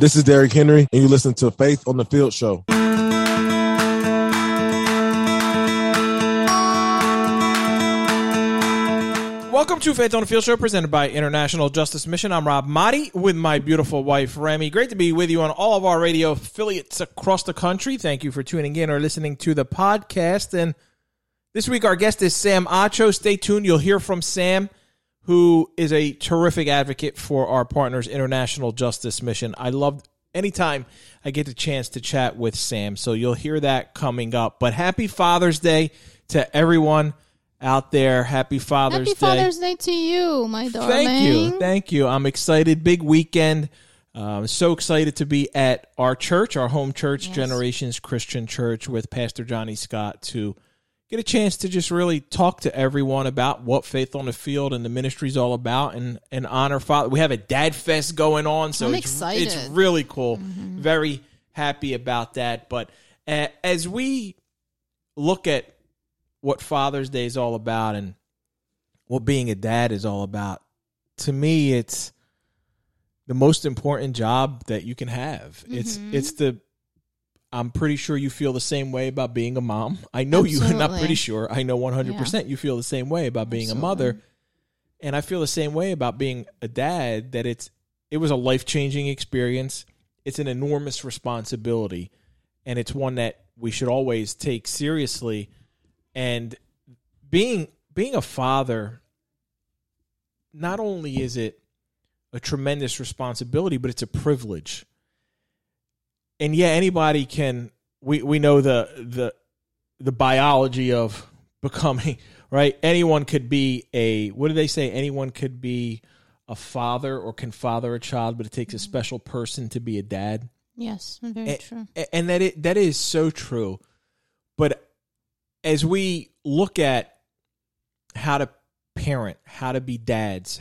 This is Derrick Henry, and you listen to Faith on the Field Show. Welcome to Faith on the Field Show, presented by International Justice Mission. I'm Rob Maaddi with my beautiful wife, Remy. Great to be with you on all of our radio affiliates across the country. Thank you for tuning in or listening to the podcast. And this week, our guest is Sam Acho. Stay tuned. You'll hear from Sam, who is a terrific advocate for our partners, International Justice Mission. I love anytime I get the chance to chat with Sam. So you'll hear that coming up. But happy Father's Day to everyone out there. Happy Father's Day. Happy Day. Father's Day to you, my darling. Thank you. Thank you. I'm excited. Big weekend. I'm uh, so excited to be at our church, our home church, Yes. Generations Christian Church, with Pastor Johnny Scott to get a chance to just really talk to everyone about what Faith on the Field and the ministry is all about and, and honor Father. We have a Dad Fest going on, so I'm it's, excited. it's really cool. Very happy about that. But uh, as we look at what Father's Day is all about and what being a dad is all about, to me, it's the most important job that you can have. It's Mm-hmm. it's the I'm pretty sure you feel the same way about being a mom. I know you are not pretty sure. I know 100% you feel the same way about being a mother. And I feel the same way about being a dad that it's it was a life-changing experience. It's an enormous responsibility and it's one that we should always take seriously and being being a father not only is it a tremendous responsibility but it's a privilege and yeah anybody can we we know the the the biology of becoming right anyone could be a what do they say anyone could be a father or can father a child but it takes a mm-hmm. special person to be a dad Yes, very a- true. and that it, that is so true. But as we look at how to parent, how to be dads,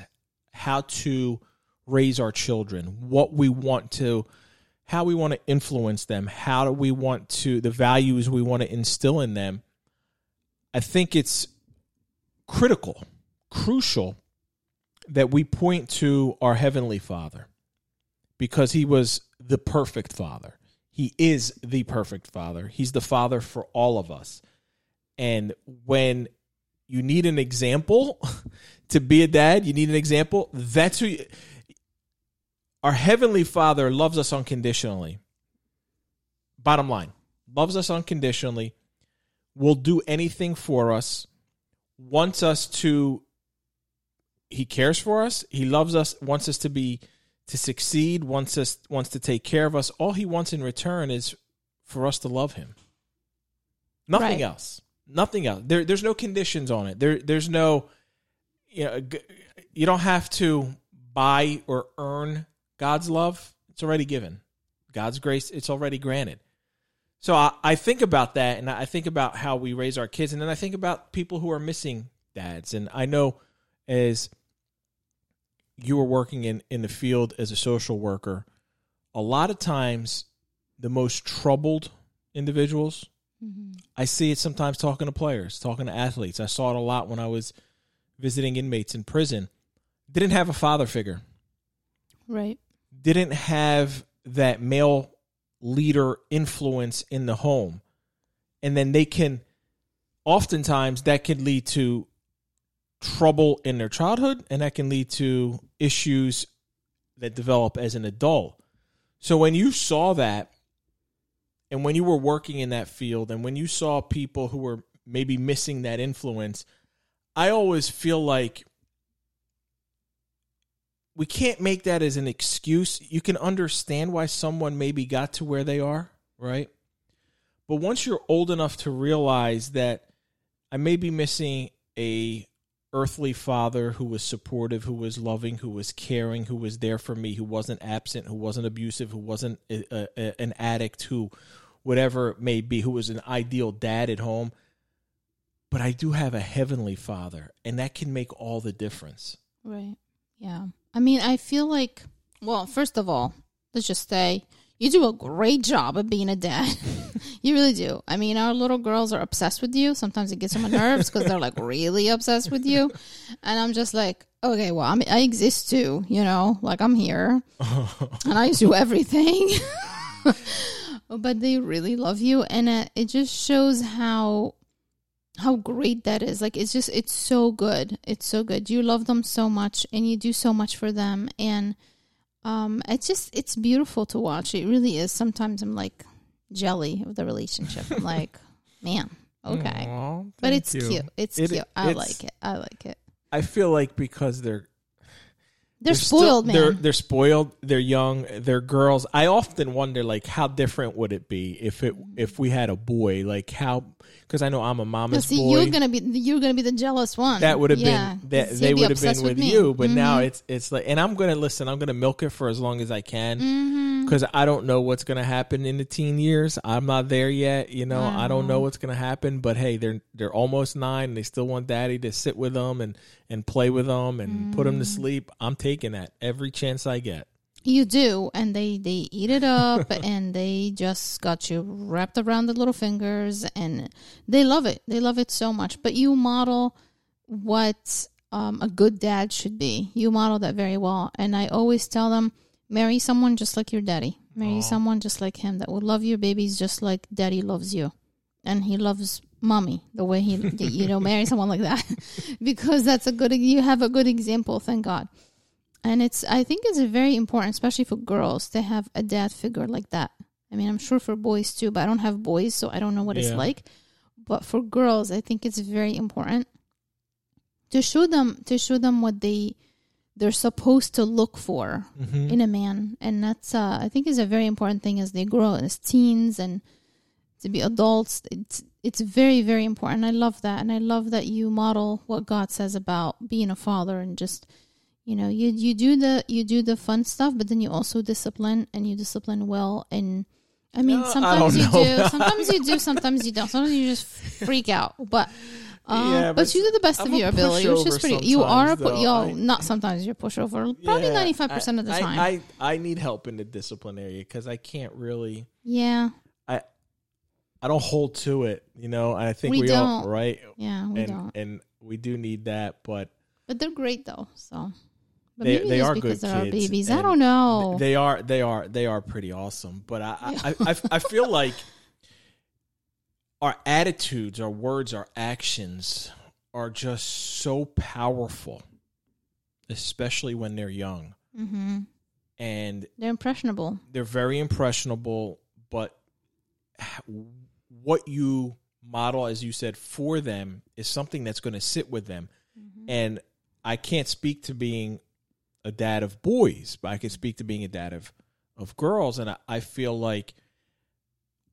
how to raise our children, what we want to, how we want to influence them, how do we want to, the values we want to instill in them, I think it's critical, crucial that we point to our Heavenly Father because he was the perfect father. He is the perfect father. He's the father for all of us. And when you need an example to be a dad, you need an example. That's who you, our heavenly father loves us unconditionally. Bottom line, loves us unconditionally, will do anything for us, wants us to he cares for us, he loves us, wants us to be to succeed, wants us wants to take care of us. All he wants in return is for us to love him. Nothing Right. else. Nothing else. There, there's no conditions on it. There, there's no, you know, you don't have to buy or earn God's love. It's already given. God's grace, it's already granted. So I, I think about that, and I think about how we raise our kids, and then I think about people who are missing dads. And I know as you were working in, in the field as a social worker, a lot of times the most troubled individuals, mm-hmm. I see it sometimes talking to players, talking to athletes. I saw it a lot when I was visiting inmates in prison. Didn't have a father figure, Right. Didn't have that male leader influence in the home. And then they can, oftentimes, that can lead to trouble in their childhood and that can lead to issues that develop as an adult. So when you saw that and when you were working in that field and when you saw people who were maybe missing that influence, I always feel like we can't make that as an excuse. You can understand why someone maybe got to where they are, right? But once you're old enough to realize that I may be missing a earthly father who was supportive, who was loving, who was caring, who was there for me, who wasn't absent, who wasn't abusive, who wasn't a, a, an addict, who whatever it may be, who was an ideal dad at home. But I do have a heavenly father, and that can make all the difference. Right. Yeah. I mean, I feel like, well, first of all, let's just say you do a great job of being a dad. you really do. I mean, our little girls are obsessed with you. Sometimes it gets on my nerves because they're like really obsessed with you, and I'm just like, okay, well, I'm, I exist too. You know, like I'm here, and I do everything. but they really love you, and uh, it just shows how how great that is. Like it's just it's so good. It's so good. You love them so much, and you do so much for them, and um, it's just it's beautiful to watch. It really is. Sometimes I'm like jelly of the relationship. I'm like, man, okay, Aw, but it's you. cute. It's It- cute. I it's- like it. I like it. I feel like because they're They're, still- spoiled, man. They're they're spoiled. They're young. They're girls. I often wonder, like, how different would it be if it if we had a boy? Like how? Because I know I'm a No, mama's see, boy. you're gonna be you're gonna be the jealous one. that would have Yeah, been that they would have been obsessed with, you. But now Mhm. it's it's like, and I'm gonna listen. I'm gonna milk it for as long as I can because I don't know what's gonna happen in the teen years. I'm not there yet. You know, I don't know what's gonna happen. But hey, they're they're almost nine. And they still want daddy to sit with them and and play with them and put them to Mm. sleep. I'm taking that every chance I get. You do, and they they eat it up, and they just got you wrapped around the little fingers, and they love it. They love it so much. But you model what um, a good dad should be. You model that very well, and I always tell them, marry someone just like your daddy. Marry someone just like him that will love your babies just like daddy loves you, and he loves mommy the way he you know marry someone like that because that's a good you have a good example. Thank God and it's i think it's very important especially for girls to have a dad figure like that. I mean i'm sure for boys too but i don't have boys so i don't know what it's like. But for girls i think it's very important to show them to show them what they they're supposed to look for Mm-hmm. in a man. And that's uh, i think is a very important thing as they grow as teens and to be adults. It's it's very very important. I love that. And i love that you model what god says about being a father and just you know you you do the you do the fun stuff but then you also discipline and you discipline well and i mean Uh, sometimes don't you know. do sometimes you do sometimes you don't sometimes you just freak out but um, Yeah, but, but you do the best I'm of your ability, which is pretty. You are a though. yo, I- not sometimes you're a pushover. Probably ninety five percent of the I- time. I, I, I need help in the discipline area because I can't really. yeah, I I don't hold to it, you know. I think We we, all right, yeah, we and don't. and we do need that, but But they're great though. So, but They- they are good kids, babies. I don't know. they are they are they are pretty awesome. But I I, I, I, feel like our attitudes, our words, our actions are just so powerful, especially when they're young, hmm and They're impressionable. they're very impressionable. But what you model, as you said, for them is something that's going to sit with them. And I can't speak to being a dad of boys, but I can speak to being a dad of, of girls. And I, I feel like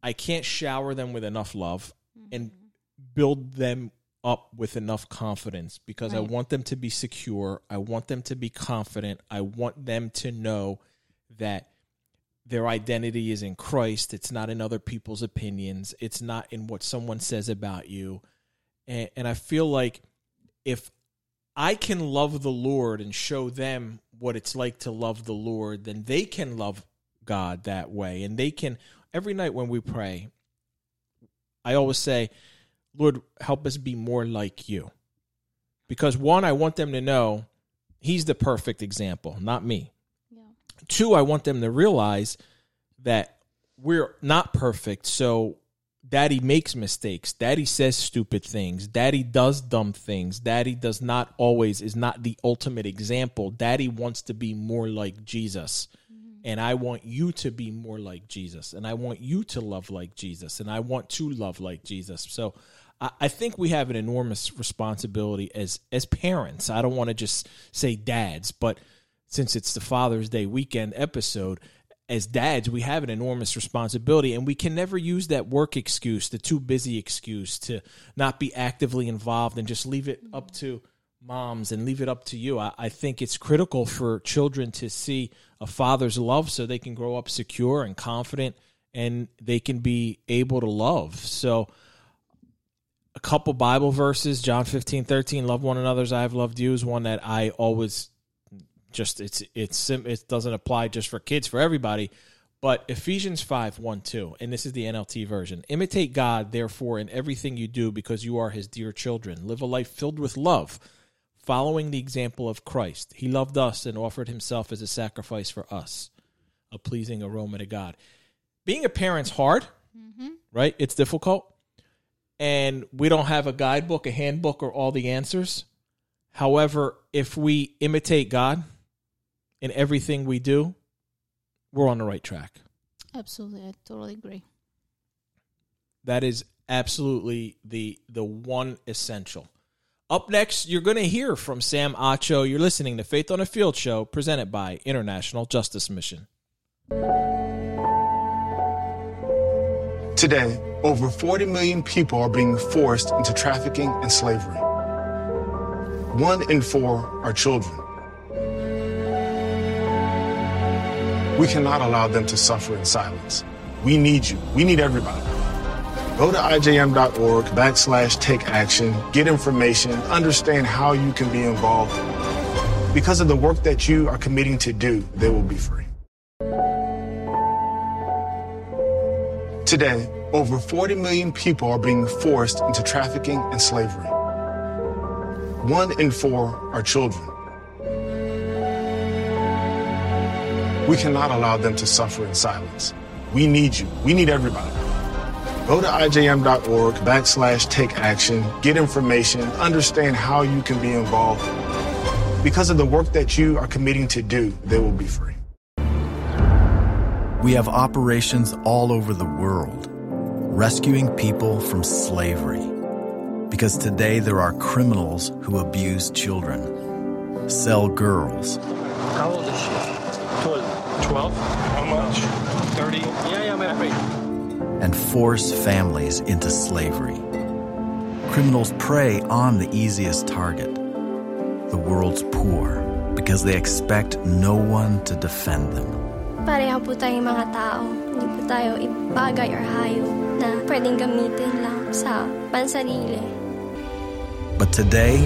I can't shower them with enough love and mm-hmm. build them up with enough confidence because I want them to be secure. I want them to be confident. I want them to know that their identity is in Christ. It's not in other people's opinions. It's not in what someone says about you. And, and I feel like if I can love the Lord and show them what it's like to love the Lord, then they can love God that way. And they can, every night when we pray, I always say, Lord, help us be more like you. Because one, I want them to know He's the perfect example, not me. Yeah. Two, I want them to realize that we're not perfect. So daddy makes mistakes. Daddy says stupid things. Daddy does dumb things. Daddy does not always, is not the ultimate example. Daddy wants to be more like Jesus. Mm-hmm. And I want you to be more like Jesus. And I want you to love like Jesus. And I want to love like Jesus. So I, I think we have an enormous responsibility as as parents. I don't want to just say dads, but since it's the Father's Day weekend episode, as dads, we have an enormous responsibility, and we can never use that work excuse, the too busy excuse, to not be actively involved and just leave it up to moms and leave it up to you. I, I think it's critical for children to see a father's love so they can grow up secure and confident and they can be able to love. So, a couple Bible verses, John 15, 13, love one another as I have loved you is one that I always just it's it's sim- it doesn't apply just for kids for everybody But Ephesians 5 1 2, and this is the NLT version. Imitate God, therefore, in everything you do because you are his dear children. Live a life filled with love, following the example of Christ. He loved us and offered himself as a sacrifice for us, a pleasing aroma to God. Being a parent's hard, mm-hmm. right? It's difficult. And we don't have a guidebook, a handbook, or all the answers. However, if we imitate God in everything we do, we're on the right track. Absolutely, I totally agree. That is absolutely the the one essential. Up next, you're going to hear from Sam Acho. You're listening to Faith on a Field show presented by International Justice Mission. Today, over 40 million people are being forced into trafficking and slavery. One in four are children. We cannot allow them to suffer in silence. We need you. We need everybody. Go to ijm.org backslash take action, get information, understand how you can be involved. Because of the work that you are committing to do, they will be free. Today, over 40 million people are being forced into trafficking and slavery. One in four are children. We cannot allow them to suffer in silence. We need you. We need everybody. Go to ijm.org backslash take action, get information, understand how you can be involved. Because of the work that you are committing to do, they will be free. We have operations all over the world, rescuing people from slavery. Because today there are criminals who abuse children, sell girls, How old is she? 12. 12? How much? 30? Yeah, yeah, I'm afraid. and force families into slavery. Criminals prey on the easiest target, the world's poor, because they expect no one to defend them. Pareho po tayong mga tao. Hindi po tayo ibagay or hayop na pwedeng gamitin lang sa pansarili. But today,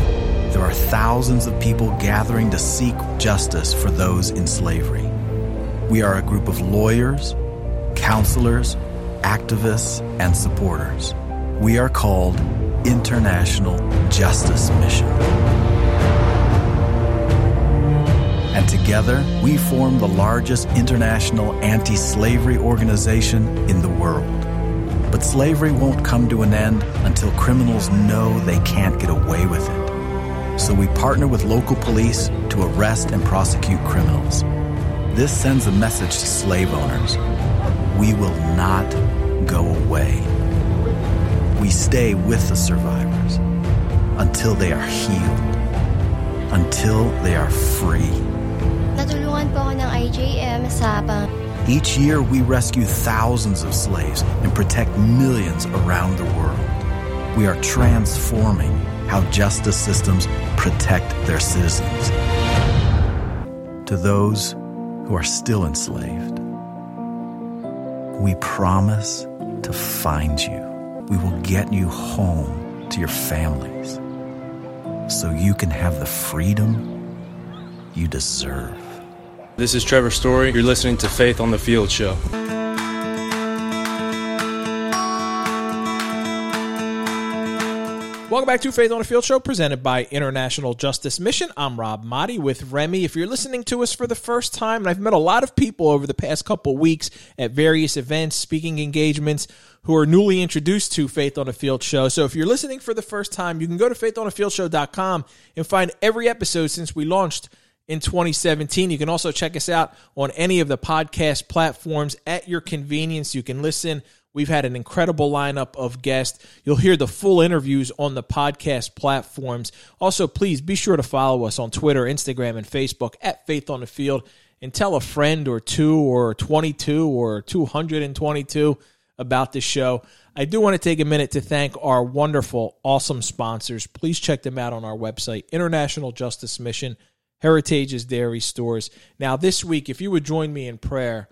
there are thousands of people gathering to seek justice for those in slavery. We are a group of lawyers, counselors, activists, and supporters. We are called International Justice Mission. And together, we form the largest international anti slavery organization in the world. But slavery won't come to an end until criminals know they can't get away with it. So we partner with local police to arrest and prosecute criminals. This sends a message to slave owners we will not go away. We stay with the survivors until they are healed, until they are free. Natulungan po ako ng IJM sa Each year, we rescue thousands of slaves and protect millions around the world. We are transforming how justice systems protect their citizens. To those who are still enslaved, we promise to find you. We will get you home to your families so you can have the freedom you deserve. This is Trevor Story. You're listening to Faith on the Field show. Welcome back to Faith on the Field Show, presented by International Justice Mission. I'm Rob Maaddi with Remy. If you're listening to us for the first time, and I've met a lot of people over the past couple weeks at various events, speaking engagements, who are newly introduced to Faith on the Field Show. So if you're listening for the first time, you can go to faithonthefieldShow.com and find every episode since we launched in 2017. You can also check us out on any of the podcast platforms at your convenience. You can listen. We've had an incredible lineup of guests. You'll hear the full interviews on the podcast platforms. Also, please be sure to follow us on Twitter, Instagram, and Facebook at Faith on the Field and tell a friend or two or 22 or 222 about the show. I do want to take a minute to thank our wonderful, awesome sponsors. Please check them out on our website, International Justice Mission, Heritage's Dairy Stores. Now, this week, if you would join me in prayer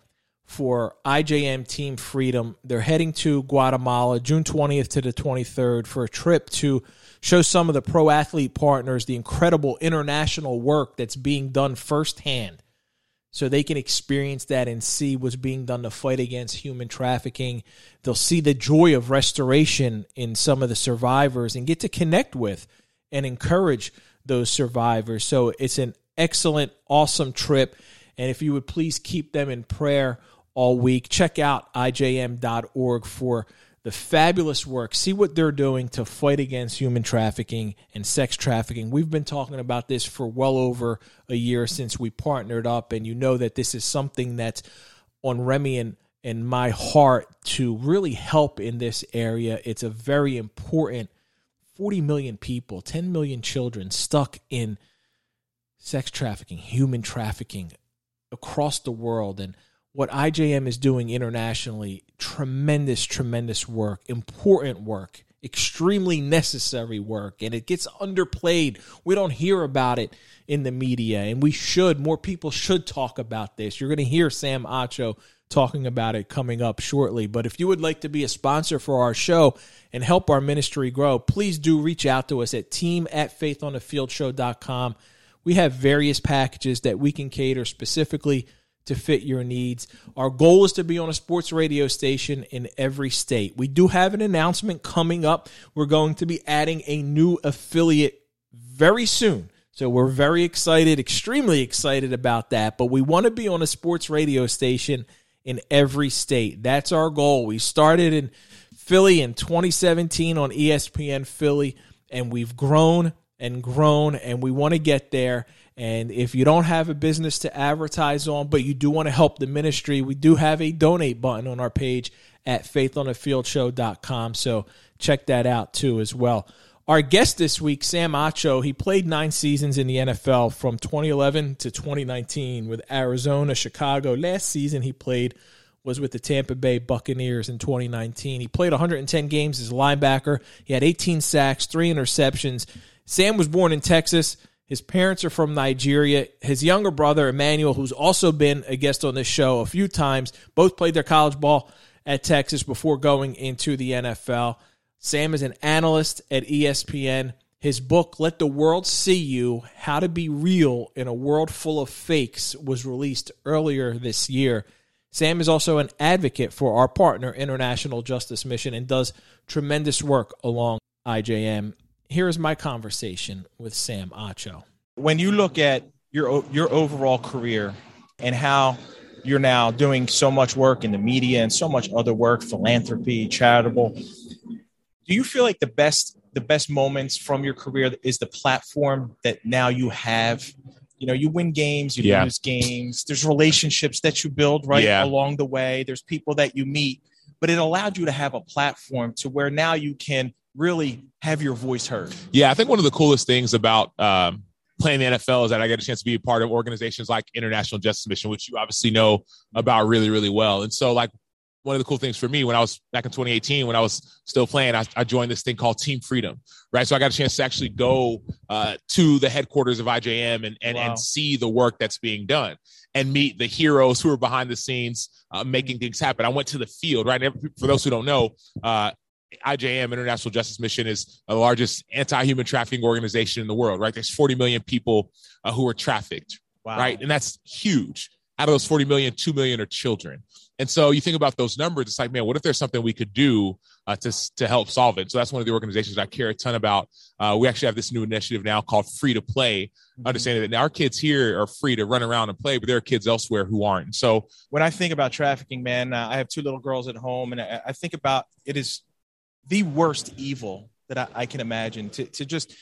for IJM Team Freedom, they're heading to Guatemala June 20th to the 23rd for a trip to show some of the pro athlete partners the incredible international work that's being done firsthand so they can experience that and see what's being done to fight against human trafficking. They'll see the joy of restoration in some of the survivors and get to connect with and encourage those survivors. So it's an excellent, awesome trip. And if you would please keep them in prayer all week, check out ijm.org for the fabulous work. See what they're doing to fight against human trafficking and sex trafficking. We've been talking about this for well over a year since we partnered up, and you know that this is something that's on Remy and, and my heart to really help in this area. It's a very important 40 million people, 10 million children stuck in sex trafficking, human trafficking across the world. And what IJM is doing internationally, tremendous, tremendous work, important work, extremely necessary work, and it gets underplayed. We don't hear about it in the media, and we should. More people should talk about this. You're going to hear Sam Acho talking about it coming up shortly. But if you would like to be a sponsor for our show and help our ministry grow, please do reach out to us at team at faithonthefieldshow.com. We have various packages that we can cater specifically to fit your needs. Our goal is to be on a sports radio station in every state. We do have an announcement coming up. We're going to be adding a new affiliate very soon. So we're very excited, extremely excited about that. But we want to be on a sports radio station in every state. That's our goal. We started in Philly in 2017 on ESPN Philly, and we've grown and grown, and we want to get there. And if you don't have a business to advertise on, but you do want to help the ministry, we do have a donate button on our page at faithonthefieldshow.com. So check that out too as well. Our guest this week, Sam Acho, he played nine seasons in the NFL from 2011 to 2019 with Arizona, Chicago. Last season he played was with the Tampa Bay Buccaneers in 2019. He played 110 games as a linebacker. He had 18 sacks, three interceptions. Sam was born in Texas. His parents are from Nigeria. His younger brother, Emmanuel, who's also been a guest on this show a few times, both played their college ball at Texas before going into the NFL. Sam is an analyst at ESPN. His book, Let the World See You How to Be Real in a World Full of Fakes, was released earlier this year. Sam is also an advocate for our partner, International Justice Mission, and does tremendous work along IJM here's my conversation with Sam Acho. When you look at your your overall career and how you're now doing so much work in the media and so much other work, philanthropy, charitable, do you feel like the best the best moments from your career is the platform that now you have? You know, you win games, you yeah. lose games. There's relationships that you build right yeah. along the way. There's people that you meet, but it allowed you to have a platform to where now you can really have your voice heard. Yeah, I think one of the coolest things about um, playing the NFL is that I get a chance to be a part of organizations like International Justice Mission, which you obviously know about really, really well. And so, like, one of the cool things for me when I was back in 2018, when I was still playing, I, I joined this thing called Team Freedom, right? So I got a chance to actually go uh, to the headquarters of IJM and and, wow. and see the work that's being done and meet the heroes who are behind the scenes uh, making things happen. I went to the field, right? For those who don't know, uh, IJM, International Justice Mission, is the largest anti-human trafficking organization in the world. Right, there's 40 million people uh, who are trafficked. Wow. Right, and that's huge. Out of those 40 million, 2 million are children. And so you think about those numbers, it's like, man, what if there's something we could do uh, to, to help solve it? So that's one of the organizations I care a ton about. Uh, we actually have this new initiative now called Free to Play, mm-hmm. understanding that our kids here are free to run around and play, but there are kids elsewhere who aren't. So when I think about trafficking, man, uh, I have two little girls at home, and I, I think about it is the worst evil that I, I can imagine to, to just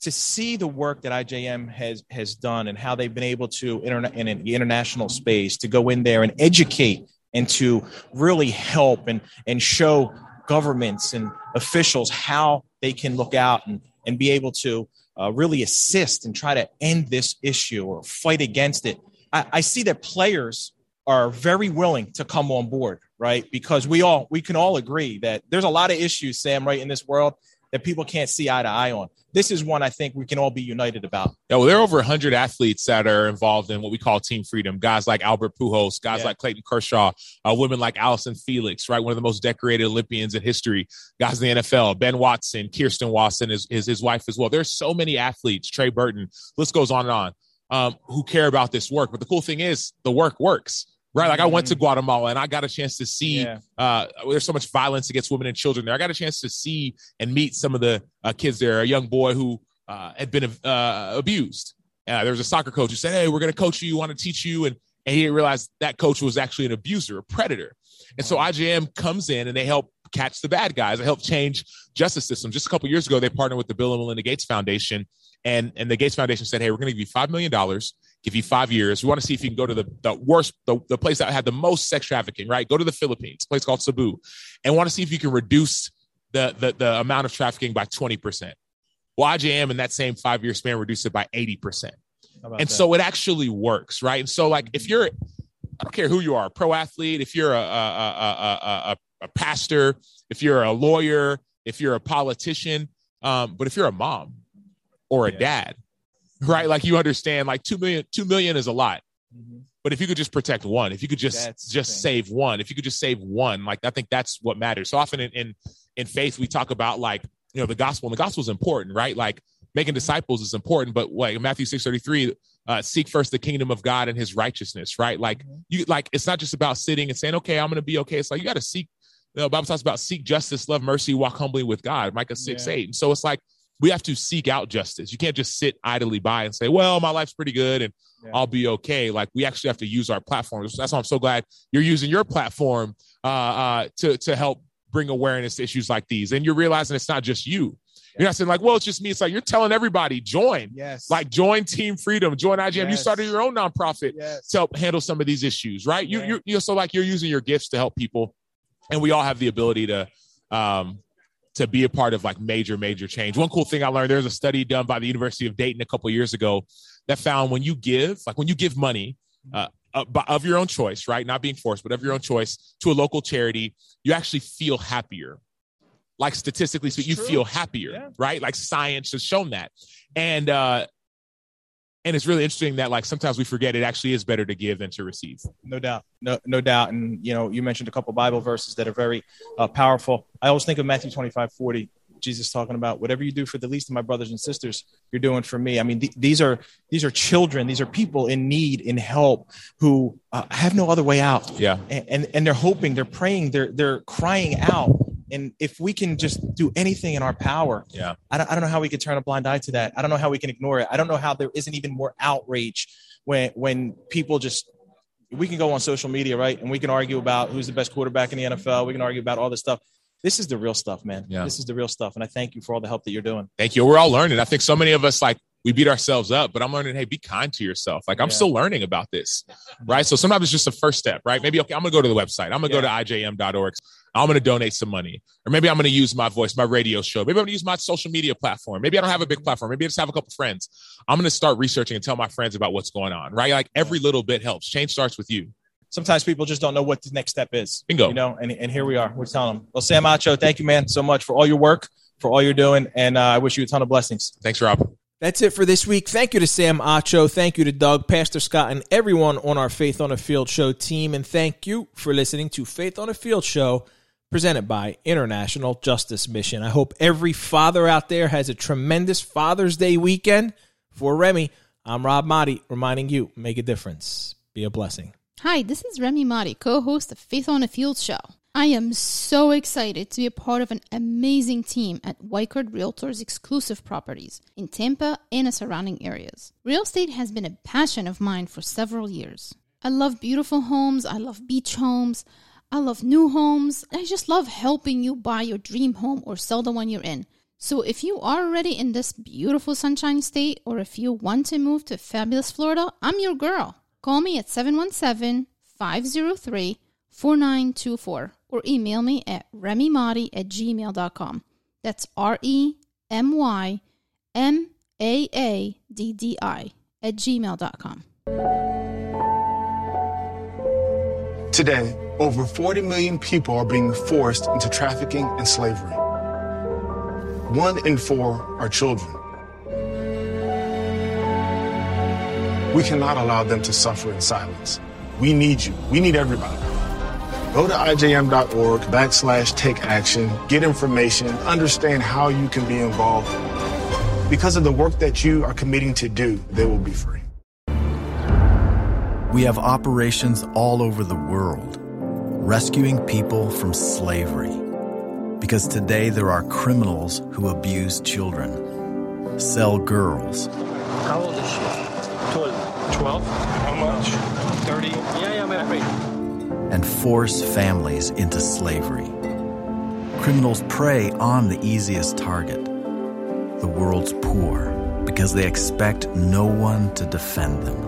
to see the work that IJM has has done and how they've been able to interna- in the international space to go in there and educate and to really help and and show governments and officials how they can look out and and be able to uh, really assist and try to end this issue or fight against it. I, I see that players are very willing to come on board right? Because we all we can all agree that there's a lot of issues, Sam, right in this world that people can't see eye to eye on. This is one I think we can all be united about. Yeah, well, there are over 100 athletes that are involved in what we call Team Freedom. Guys like Albert Pujols, guys yeah. like Clayton Kershaw, uh, women like Allyson Felix, right? One of the most decorated Olympians in history. Guys in the NFL, Ben Watson, Kirsten Watson is, is his wife as well. There's so many athletes, Trey Burton, list goes on and on. um, who care about this work. But the cool thing is, the work works. Right, like I went to Guatemala and I got a chance to see. Yeah. Uh, there's so much violence against women and children there. I got a chance to see and meet some of the uh, kids there. A young boy who uh, had been uh, abused. Uh, there was a soccer coach who said, "Hey, we're going to coach you. Want to teach you?" And and he didn't realize that coach was actually an abuser, a predator. And so IJM comes in and they help catch the bad guys. They help change justice system. Just a couple years ago, they partnered with the Bill and Melinda Gates Foundation, and and the Gates Foundation said, "Hey, we're going to give you five million dollars." Give you five years. We want to see if you can go to the, the worst, the, the place that had the most sex trafficking, right? Go to the Philippines, a place called Cebu, and want to see if you can reduce the, the, the amount of trafficking by 20%. Well, IJM in that same five year span reduced it by 80%. And so it actually works, right? And so, like, if you're, I don't care who you are, a pro athlete, if you're a, a, a, a, a pastor, if you're a lawyer, if you're a politician, um, but if you're a mom or a dad, right? Like you understand, like two million, two million is a lot. Mm-hmm. But if you could just protect one, if you could just That's just save one, if you could just save one, like I think that's what matters. So often in, in in faith, we talk about like you know the gospel, and the gospel is important, right? Like making mm-hmm. disciples is important, but like Matthew six thirty three, uh, seek first the kingdom of God and His righteousness, right? Like mm-hmm. you like it's not just about sitting and saying, okay, I'm going to be okay. It's like you got to seek. You know, the Bible talks about seek justice, love mercy, walk humbly with God. Micah six Yeah. eight. And so it's like we have to seek out justice. You can't just sit idly by and say, well, my life's pretty good and Yeah. I'll be okay. Like we actually have to use our platforms. That's why I'm so glad you're using your platform uh, uh, to to help bring awareness to issues like these. And you're realizing it's not just you. You're not saying like, well, it's just me. It's like you're telling everybody, join. Yes. Like join Team Freedom, join IJM. You started your own nonprofit Yes. to help handle some of these issues, right? You Yeah. you you so like you're using your gifts to help people, and we all have the ability to um to be a part of like major major change. One cool thing I learned there's a study done by the University of Dayton a couple years ago that found when you give like when you give money uh, uh, of your own choice, right? Not being forced, but of your own choice to a local charity, you actually feel happier. Like statistically so you feel happier, Yeah. right? Like science has shown that. And uh and it's really interesting that like sometimes we forget it actually is better to give than to receive. No doubt, no, no doubt. And you know, you mentioned a couple Bible verses that are very uh, powerful. I always think of Matthew twenty five forty. Jesus talking about whatever you do for the least of my brothers and sisters, you're doing for me. I mean, th- these are these are children. These are people in need, in help, who uh, have no other way out. Yeah. and, and and they're hoping, they're praying, they're they're crying out. And if we can just do anything in our power, Yeah. I don't, I don't know how we could turn a blind eye to that. I don't know how we can ignore it. I don't know how there isn't even more outrage when when people just we can go on social media, right? And we can argue about who's the best quarterback in the NFL. We can argue about all this stuff. This is the real stuff, man. Yeah. This is the real stuff. And I thank you for all the help that you're doing. Thank you. We're all learning. I think so many of us like we beat ourselves up, but I'm learning, hey, be kind to yourself. Like I'm Yeah. still learning about this. Right. So sometimes it's just a first step, right? Maybe okay, I'm gonna go to the website. I'm gonna go to IJM.org. I'm gonna donate some money. Or maybe I'm gonna use my voice, my radio show. Maybe I'm gonna use my social media platform. Maybe I don't have a big platform. Maybe I just have a couple friends. I'm gonna start researching and tell my friends about what's going on. Right. Like every little bit helps. Change starts with you. Sometimes people just don't know what the next step is. Bingo. You know, and, and here we are. We're telling them. Well, Sam Acho, thank you, man, so much for all your work, for all you're doing. And uh, I wish you a ton of blessings. Thanks, Rob. That's it for this week. Thank you to Sam Acho. Thank you to Doug, Pastor Scott, and everyone on our Faith on a Field Show team. And thank you for listening to Faith on a Field Show presented by International Justice Mission. I hope every father out there has a tremendous Father's Day weekend. For Remy, I'm Rob Maaddi reminding you make a difference, be a blessing. Hi, this is Remy Maaddi, co host of Faith on a Field Show. I am so excited to be a part of an amazing team at Wycard Realtors exclusive properties in Tampa and the surrounding areas. Real estate has been a passion of mine for several years. I love beautiful homes, I love beach homes, I love new homes, I just love helping you buy your dream home or sell the one you're in. So if you are already in this beautiful sunshine state or if you want to move to fabulous Florida, I'm your girl. Call me at 717 503 4924 or email me at remymaaddi at gmail.com. That's R E M Y M A A D D I at gmail.com. Today, over 40 million people are being forced into trafficking and slavery. One in four are children. We cannot allow them to suffer in silence. We need you. We need everybody. Go to ijm.org backslash take action, get information, understand how you can be involved. Because of the work that you are committing to do, they will be free. We have operations all over the world, rescuing people from slavery. Because today there are criminals who abuse children, sell girls, How old is she? 12. 12? How much? And force families into slavery. Criminals prey on the easiest target, the world's poor, because they expect no one to defend them.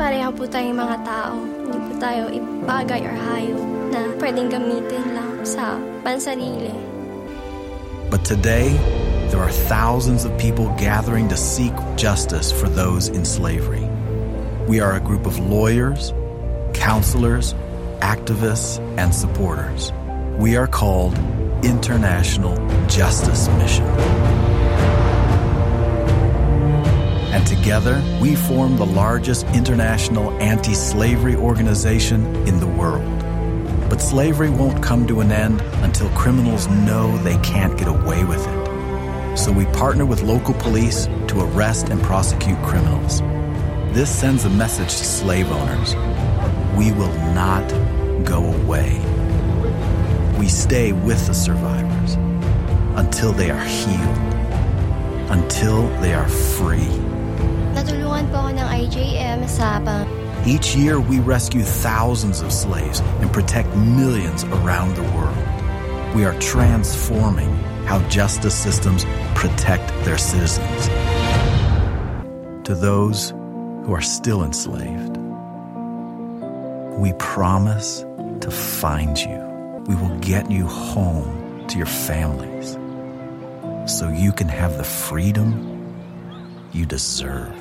Pareho po tayong mga tao. Hindi po tayo ibagay or hayop na pwedeng gamitin lang sa pansarili. But today, there are thousands of people gathering to seek justice for those in slavery. We are a group of lawyers, counselors, activists, and supporters. We are called International Justice Mission. And together, we form the largest international anti slavery organization in the world. But slavery won't come to an end until criminals know they can't get away with it. So we partner with local police to arrest and prosecute criminals. This sends a message to slave owners we will not go away. We stay with the survivors until they are healed, until they are free. Natulungan po ng IJM sa Each year, we rescue thousands of slaves and protect millions around the world. We are transforming how justice systems protect their citizens. To those who are still enslaved, we promise to find you. We will get you home to your families so you can have the freedom you deserve.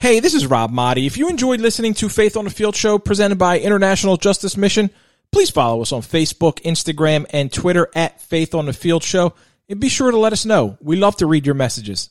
Hey, this is Rob Maaddi. If you enjoyed listening to Faith on the Field show presented by International Justice Mission, please follow us on Facebook, Instagram, and Twitter at Faith on the Field show. And be sure to let us know. We love to read your messages.